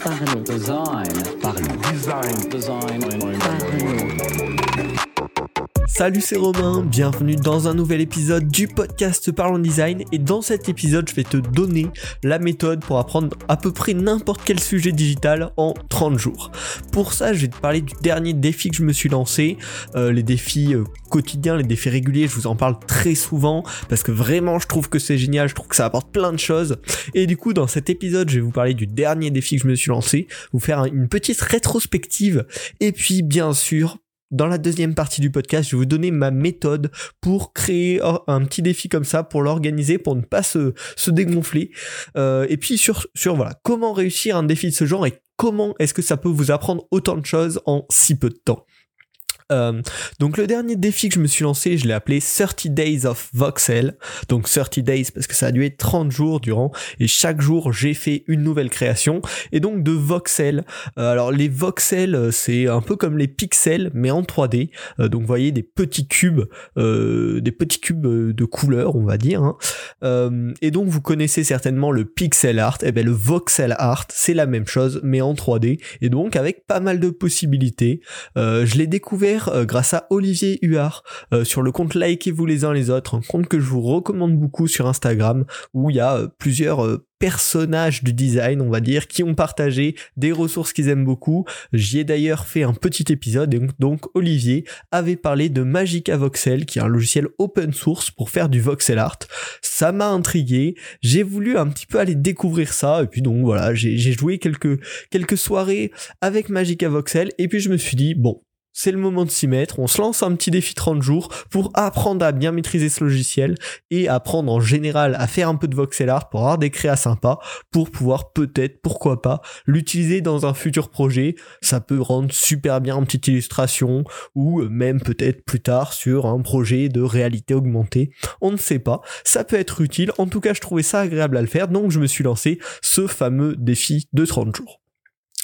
Parlons. Design. Parlons. Design. Design. Parlons. Salut, c'est Romain, bienvenue dans un nouvel épisode du podcast Parlons Design. Et dans cet épisode je vais te donner la méthode pour apprendre à peu près n'importe quel sujet digital en 30 jours. Pour ça je vais te parler du dernier défi que je me suis lancé, euh, les défis euh, quotidiens, les défis réguliers, je vous en parle très souvent parce que vraiment je trouve que c'est génial, je trouve que ça apporte plein de choses. Et du coup dans cet épisode je vais vous parler du dernier défi que je me suis lancé, vous faire une petite rétrospective. Et puis bien sûr dans la deuxième partie du podcast, je vais vous donner ma méthode pour créer un petit défi comme ça, pour l'organiser, pour ne pas se, se dégonfler. Euh, et puis sur, sur voilà, comment réussir un défi de ce genre et comment est-ce que ça peut vous apprendre autant de choses en si peu de temps. Euh, donc le dernier défi que je me suis lancé, je l'ai appelé 30 Days of Voxel. Donc 30 Days parce que ça a être 30 jours durant et chaque jour j'ai fait une nouvelle création et donc de voxels. Euh, alors les voxels euh, c'est un peu comme les pixels mais en 3D. Euh, donc vous voyez des petits cubes, des petits cubes de couleurs on va dire. Hein. et donc vous connaissez certainement le pixel art. Et bien le voxel art c'est la même chose mais en 3D et donc avec pas mal de possibilités. je l'ai découvert euh, grâce à Olivier Huard euh, sur le compte Likez-vous les uns les autres, un compte que je vous recommande beaucoup sur Instagram où il y a euh, plusieurs personnages du design, on va dire, qui ont partagé des ressources qu'ils aiment beaucoup. J'y ai d'ailleurs fait un petit épisode, et donc Olivier avait parlé de Magica Voxel, qui est un logiciel open source pour faire du voxel art. Ça m'a intrigué, j'ai voulu un petit peu aller découvrir ça, et puis donc voilà, j'ai joué quelques, quelques soirées avec Magica Voxel, et puis je me suis dit, bon, c'est le moment de s'y mettre, on se lance un petit défi 30 jours pour apprendre à bien maîtriser ce logiciel et apprendre en général à faire un peu de voxel art pour avoir des créas sympas pour pouvoir peut-être, pourquoi pas, l'utiliser dans un futur projet. Ça peut rendre super bien en petite illustration ou même peut-être plus tard sur un projet de réalité augmentée. On ne sait pas. Ça peut être utile. En tout cas, je trouvais ça agréable à le faire donc je me suis lancé ce fameux défi de 30 jours.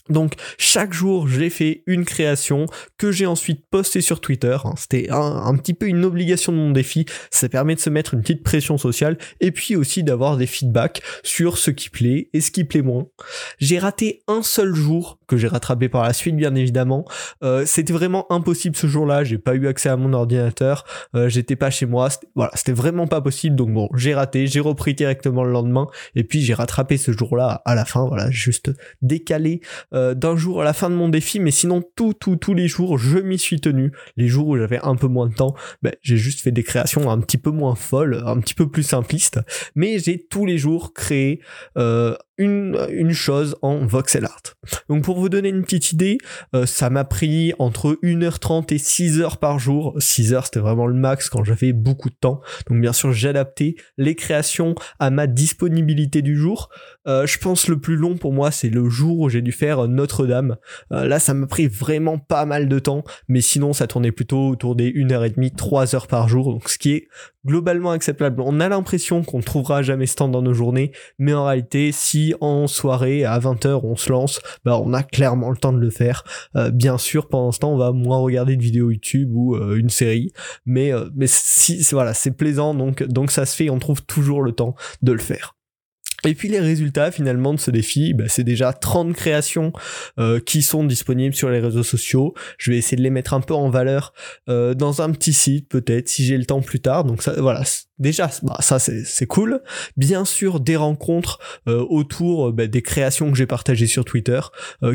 Donc chaque jour j'ai fait une création que j'ai ensuite postée sur Twitter. Hein. C'était un, petit peu une obligation de mon défi. Ça permet de se mettre une petite pression sociale et puis aussi d'avoir des feedbacks sur ce qui plaît et ce qui plaît moins. J'ai raté un seul jour que j'ai rattrapé par la suite bien évidemment. Euh, c'était vraiment impossible ce jour-là. J'ai pas eu accès à mon ordinateur. Euh, j'étais pas chez moi. Voilà, c'était vraiment pas possible. Donc bon, j'ai raté. J'ai repris directement le lendemain et puis j'ai rattrapé ce jour-là à la fin. Voilà, juste décalé. D'un jour à la fin de mon défi, mais sinon tout, tout, tous les jours, je m'y suis tenu. Les jours où j'avais un peu moins de temps, ben, j'ai juste fait des créations un petit peu moins folles, un petit peu plus simplistes, mais j'ai tous les jours créé euh, une, une chose en voxel art. Donc pour vous donner une petite idée, euh, ça m'a pris entre 1h30 et 6h par jour. 6h c'était vraiment le max quand j'avais beaucoup de temps. Donc bien sûr j'ai adapté les créations à ma disponibilité du jour. Euh, je pense le plus long pour moi c'est le jour où j'ai dû faire Notre-Dame. Euh, là ça m'a pris vraiment pas mal de temps, mais sinon ça tournait plutôt autour des 1h30, 3h par jour, donc ce qui est globalement acceptable. On a l'impression qu'on ne trouvera jamais ce temps dans nos journées, mais en réalité, si en soirée à 20h on se lance, bah on a clairement le temps de le faire. Euh, bien sûr, pendant ce temps, on va moins regarder de vidéos YouTube ou euh, une série, mais euh, mais si voilà, c'est plaisant donc donc ça se fait, on trouve toujours le temps de le faire. Et puis les résultats finalement de ce défi, bah, c'est déjà 30 créations euh, qui sont disponibles sur les réseaux sociaux. Je vais essayer de les mettre un peu en valeur dans un petit site peut-être si j'ai le temps plus tard. Donc voilà, déjà bah, ça c'est cool. Bien sûr des rencontres euh, autour bah, des créations que j'ai partagées sur Twitter.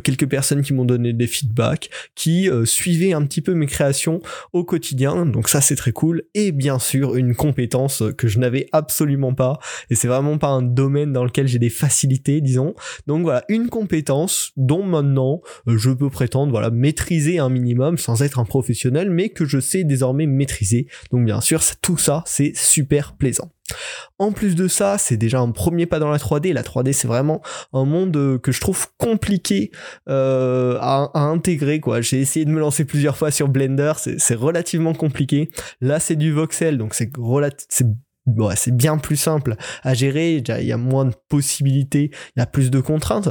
quelques personnes qui m'ont donné des feedbacks, qui suivaient un petit peu mes créations au quotidien. Donc ça c'est très cool. Et bien sûr une compétence que je n'avais absolument pas. Et c'est vraiment pas un domaine dans dans lequel j'ai des facilités, disons. Donc voilà, une compétence dont maintenant euh, je peux prétendre voilà maîtriser un minimum sans être un professionnel, mais que je sais désormais maîtriser. Donc bien sûr, tout ça c'est super plaisant. En plus de ça, c'est déjà un premier pas dans la 3D. La 3D, c'est vraiment un monde euh, que je trouve compliqué euh, à, intégrer. Quoi, j'ai essayé de me lancer plusieurs fois sur Blender, c'est relativement compliqué. Là, c'est du voxel, donc c'est bon, c'est bien plus simple à gérer, il y a moins de possibilités, il y a plus de contraintes.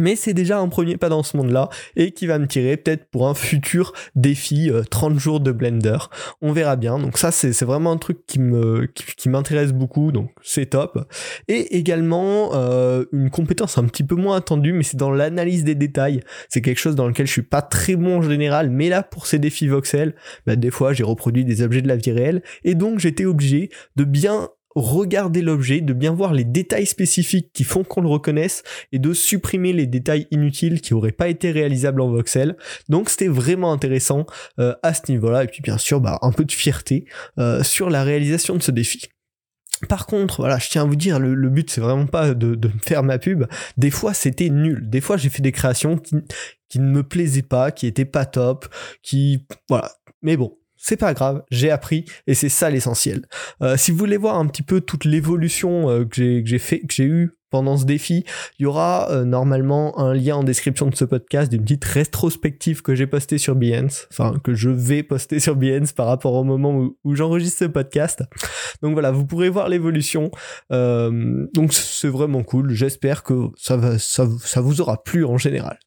Mais c'est déjà un premier pas dans ce monde-là et qui va me tirer peut-être pour un futur défi 30 euh, jours de Blender. On verra bien. Donc ça c'est vraiment un truc qui m'intéresse beaucoup donc c'est top. Et également euh, une compétence un petit peu moins attendue mais c'est dans l'analyse des détails. C'est quelque chose dans lequel je suis pas très bon en général mais là pour ces défis voxel, bah, des fois j'ai reproduit des objets de la vie réelle et donc j'étais obligé de bien regarder l'objet, de bien voir les détails spécifiques qui font qu'on le reconnaisse et de supprimer les détails inutiles qui auraient pas été réalisables en voxel. Donc c'était vraiment intéressant euh, à ce niveau-là et puis bien sûr bah, un peu de fierté euh, sur la réalisation de ce défi. Par contre, voilà, je tiens à vous dire, le, but c'est vraiment pas de, de faire ma pub. Des fois c'était nul. Des fois j'ai fait des créations qui, qui ne me plaisaient pas, qui étaient pas top, qui voilà. Mais bon, c'est pas grave, j'ai appris et c'est ça l'essentiel. Euh, si vous voulez voir un petit peu toute l'évolution euh, que j'ai fait, que j'ai eu pendant ce défi, il y aura euh, normalement un lien en description de ce podcast d'une petite rétrospective que j'ai postée sur Behance, enfin que je vais poster sur Behance par rapport au moment où, j'enregistre ce podcast. Donc voilà, vous pourrez voir l'évolution. donc c'est vraiment cool. J'espère que ça, va, ça, ça vous aura plu en général.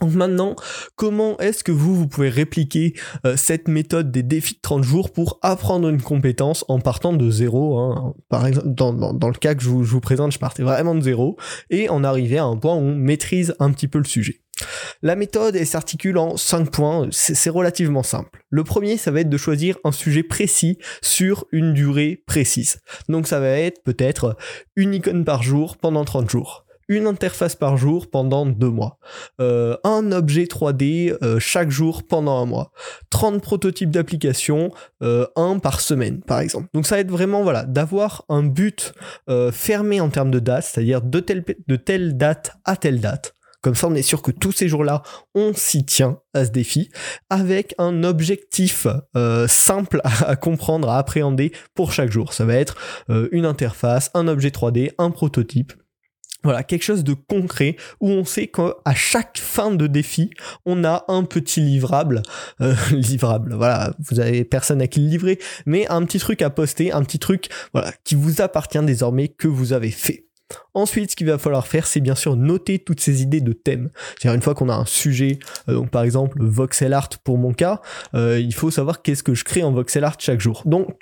Donc maintenant, comment est-ce que vous, vous pouvez répliquer euh, cette méthode des défis de 30 jours pour apprendre une compétence en partant de zéro hein? Par exemple, dans, dans, le cas que je vous, je vous, présente, je partais vraiment de zéro et en arrivait à un point où on maîtrise un petit peu le sujet. La méthode s'articule en 5 points, c'est relativement simple. Le premier, ça va être de choisir un sujet précis sur une durée précise. Donc ça va être peut-être une icône par jour pendant 30 jours une interface par jour pendant deux mois, euh, un objet 3D euh, chaque jour pendant un mois, 30 prototypes d'applications, euh, un par semaine par exemple. Donc ça va être vraiment voilà d'avoir un but fermé en termes de date, c'est-à-dire de telle, de telle date à telle date. Comme ça, on est sûr que tous ces jours-là, on s'y tient à ce défi, avec un objectif simple à, à, comprendre, à appréhender pour chaque jour. Ça va être une interface, un objet 3D, un prototype, voilà, quelque chose de concret où on sait qu'à chaque fin de défi, on a un petit livrable, euh, livrable, voilà, vous avez personne à qui le livrer, mais un petit truc à poster, un petit truc, voilà, qui vous appartient désormais que vous avez fait. Ensuite, ce qu'il va falloir faire, c'est bien sûr noter toutes ces idées de thèmes. C'est-à-dire une fois qu'on a un sujet, euh, donc par exemple voxel art pour mon cas, euh, il faut savoir qu'est-ce que je crée en voxel art chaque jour. Donc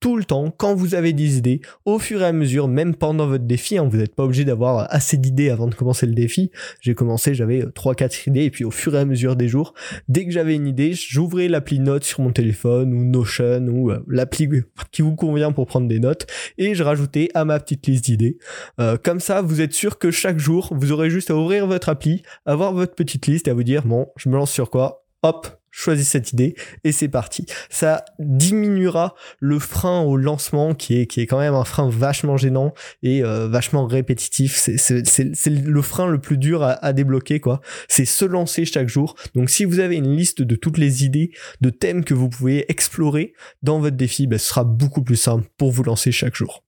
tout le temps, quand vous avez des idées, au fur et à mesure, même pendant votre défi, hein, vous n'êtes pas obligé d'avoir assez d'idées avant de commencer le défi. J'ai commencé, j'avais 3-4 idées, et puis au fur et à mesure des jours, dès que j'avais une idée, j'ouvrais l'appli Notes sur mon téléphone, ou Notion, ou euh, l'appli qui vous convient pour prendre des notes, et je rajoutais à ma petite liste d'idées. Euh, comme ça, vous êtes sûr que chaque jour, vous aurez juste à ouvrir votre appli, avoir votre petite liste, et à vous dire, bon, je me lance sur quoi Hop, choisis cette idée et c'est parti. Ça diminuera le frein au lancement qui est, qui est quand même un frein vachement gênant et euh, vachement répétitif. C'est le frein le plus dur à, débloquer quoi. C'est se lancer chaque jour. Donc si vous avez une liste de toutes les idées, de thèmes que vous pouvez explorer dans votre défi, ben, ce sera beaucoup plus simple pour vous lancer chaque jour.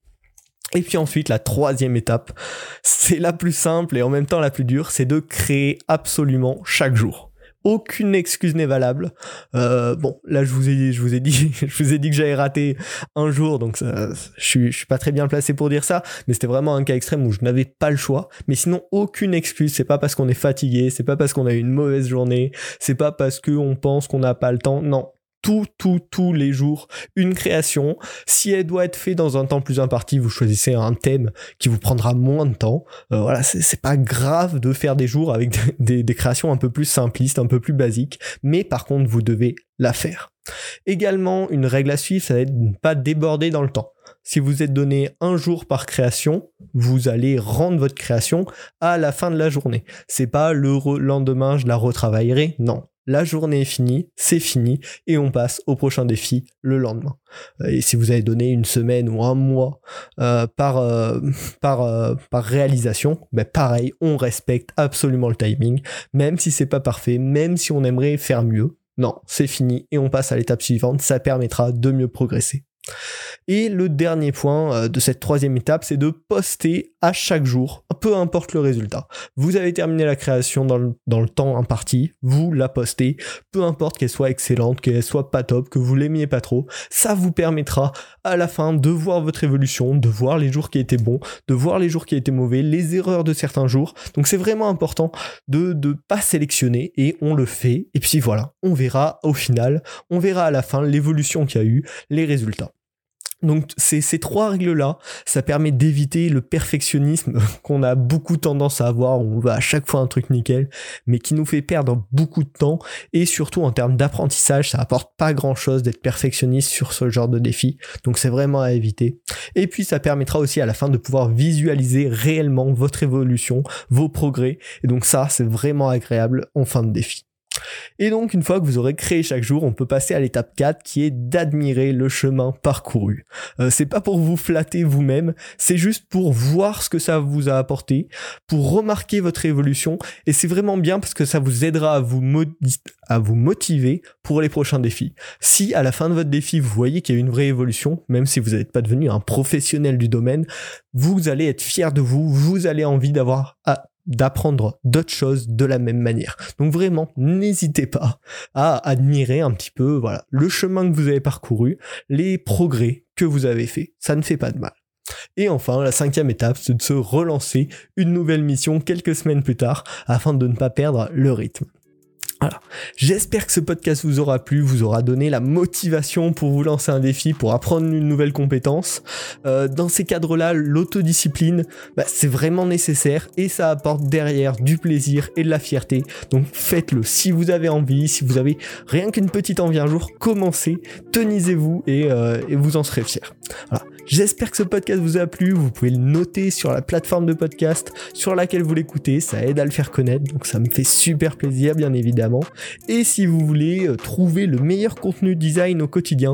Et puis ensuite, la troisième étape, c'est la plus simple et en même temps la plus dure, c'est de créer absolument chaque jour aucune excuse n'est valable. Euh, bon, là je vous ai, je vous ai dit, je vous ai dit que j'avais raté un jour, donc je suis, suis pas très bien placé pour dire ça, mais c'était vraiment un cas extrême où je n'avais pas le choix. Mais sinon, aucune excuse. C'est pas parce qu'on est fatigué, c'est pas parce qu'on a eu une mauvaise journée, c'est pas parce qu'on pense qu'on n'a pas le temps. Non, tout, tout, tous les jours une création. Si elle doit être faite dans un temps plus imparti, vous choisissez un thème qui vous prendra moins de temps. Euh, voilà, c'est pas grave de faire des jours avec des, des, créations un peu plus simplistes, un peu plus basiques, mais par contre, vous devez la faire. Également, une règle à suivre, ça va être de ne pas déborder dans le temps. Si vous êtes donné un jour par création, vous allez rendre votre création à la fin de la journée. C'est pas le lendemain, je la retravaillerai. Non, la journée est finie, c'est fini, et on passe au prochain défi le lendemain. Euh, et si vous avez donné une semaine ou un mois euh, par, euh, par réalisation, ben pareil, on respecte absolument le timing, même si c'est pas parfait, même si on aimerait faire mieux. Non, c'est fini et on passe à l'étape suivante, ça permettra de mieux progresser. Et le dernier point de cette troisième étape, c'est de poster à chaque jour peu importe le résultat. Vous avez terminé la création dans le, dans le temps imparti, vous la postez, peu importe qu'elle soit excellente, qu'elle soit pas top, que vous l'aimiez pas trop, ça vous permettra à la fin de voir votre évolution, de voir les jours qui étaient bons, de voir les jours qui étaient mauvais, les erreurs de certains jours. Donc c'est vraiment important de ne pas sélectionner et on le fait. Et puis voilà, on verra au final, on verra à la fin l'évolution qu'il y a eu, les résultats. Donc ces, ces trois règles-là, ça permet d'éviter le perfectionnisme qu'on a beaucoup tendance à avoir, on veut à chaque fois un truc nickel, mais qui nous fait perdre beaucoup de temps, et surtout en termes d'apprentissage, ça apporte pas grand-chose d'être perfectionniste sur ce genre de défi, donc c'est vraiment à éviter. Et puis ça permettra aussi à la fin de pouvoir visualiser réellement votre évolution, vos progrès, et donc ça c'est vraiment agréable en fin de défi. Et donc, une fois que vous aurez créé chaque jour, on peut passer à l'étape 4 qui est d'admirer le chemin parcouru. Euh, c'est pas pour vous flatter vous-même, c'est juste pour voir ce que ça vous a apporté, pour remarquer votre évolution, et c'est vraiment bien parce que ça vous aidera à vous, motiver pour les prochains défis. Si à la fin de votre défi, vous voyez qu'il y a une vraie évolution, même si vous n'êtes pas devenu un professionnel du domaine, vous allez être fier de vous, vous allez envie d'avoir à d'apprendre d'autres choses de la même manière. Donc vraiment, n'hésitez pas à admirer un petit peu voilà, le chemin que vous avez parcouru, les progrès que vous avez fait. Ça ne fait pas de mal. Et enfin, la cinquième étape, c'est de se relancer une nouvelle mission quelques semaines plus tard afin de ne pas perdre le rythme. Voilà. J'espère que ce podcast vous aura plu, vous aura donné la motivation pour vous lancer un défi, pour apprendre une nouvelle compétence. Euh, dans ces cadres-là, l'autodiscipline, bah, c'est vraiment nécessaire et ça apporte derrière du plaisir et de la fierté. Donc faites-le si vous avez envie, si vous avez rien qu'une petite envie un jour, commencez, tenez-vous et, euh, et vous en serez fier. Voilà. J'espère que ce podcast vous a plu. Vous pouvez le noter sur la plateforme de podcast sur laquelle vous l'écoutez. Ça aide à le faire connaître. Donc ça me fait super plaisir, bien évidemment. Et si vous voulez euh, trouver le meilleur contenu design au quotidien,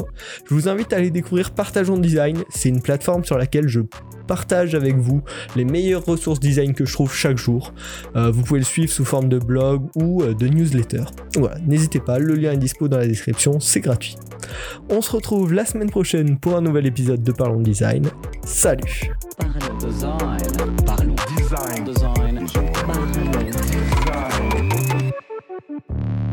je vous invite à aller découvrir Partageons Design. C'est une plateforme sur laquelle je partage avec vous les meilleures ressources design que je trouve chaque jour. Euh, vous pouvez le suivre sous forme de blog ou euh, de newsletter. Voilà, n'hésitez pas, le lien est dispo dans la description, c'est gratuit. On se retrouve la semaine prochaine pour un nouvel épisode de Parlons Design. Salut. Parlons. thank you.